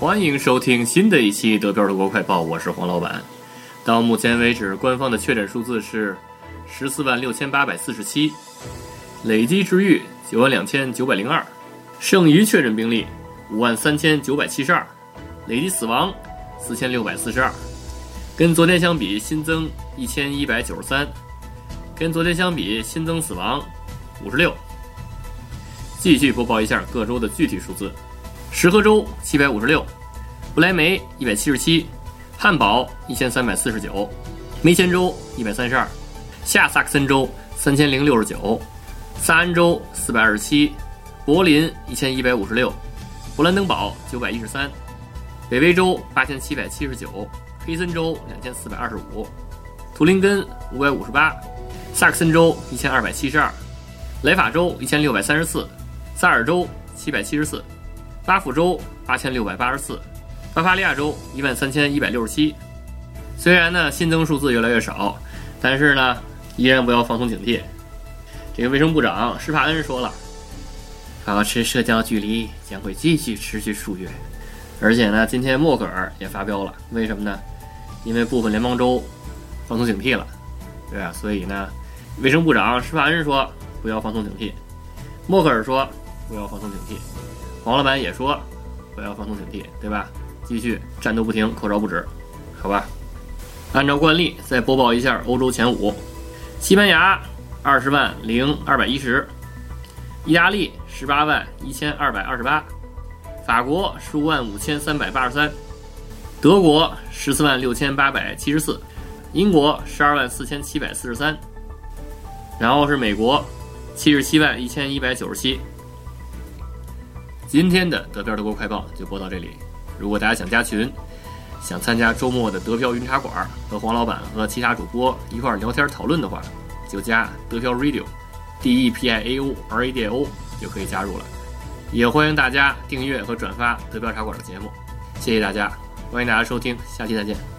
欢迎收听新的一期德标德国快报，我是黄老板。到目前为止，官方的确诊数字是十四万六千八百四十七，累计治愈九万两千九百零二，剩余确诊病例五万三千九百七十二，累计死亡四千六百四十二。跟昨天相比，新增一千一百九十三，跟昨天相比，新增死亡五十六。继续播报一下各州的具体数字：石河州七百五十六，不来梅一百七十七，汉堡一千三百四十九，梅前州一百三十二，下萨克森州三千零六十九，萨恩州四百二十七，柏林一千一百五十六，勃兰登堡九百一十三，北威州八千七百七十九，黑森州两千四百二十五，图林根五百五十八，萨克森州一千二百七十二，莱法州一千六百三十四。萨尔州七百七十四，巴夫州八千六百八十四，巴伐利亚州一万三千一百六十七。虽然呢新增数字越来越少，但是呢依然不要放松警惕。这个卫生部长施帕恩说了，保持社交距离将会继续持续数月。而且呢，今天默克尔也发飙了，为什么呢？因为部分联邦州放松警惕了，对吧？所以呢，卫生部长施帕恩说不要放松警惕，默克尔说。不要放松警惕，黄老板也说不要放松警惕，对吧？继续战斗不停，口罩不止，好吧？按照惯例，再播报一下欧洲前五：西班牙二十万零二百一十，意大利十八万一千二百二十八，法国十五万五千三百八十三，德国十四万六千八百七十四，英国十二万四千七百四十三，然后是美国七十七万一千一百九十七。今天的德标德国快报就播到这里。如果大家想加群，想参加周末的德标云茶馆，和黄老板和其他主播一块聊天讨论的话，就加德标 Radio，D E P I A O R A D I O 就可以加入了。也欢迎大家订阅和转发德标茶馆的节目，谢谢大家，欢迎大家收听，下期再见。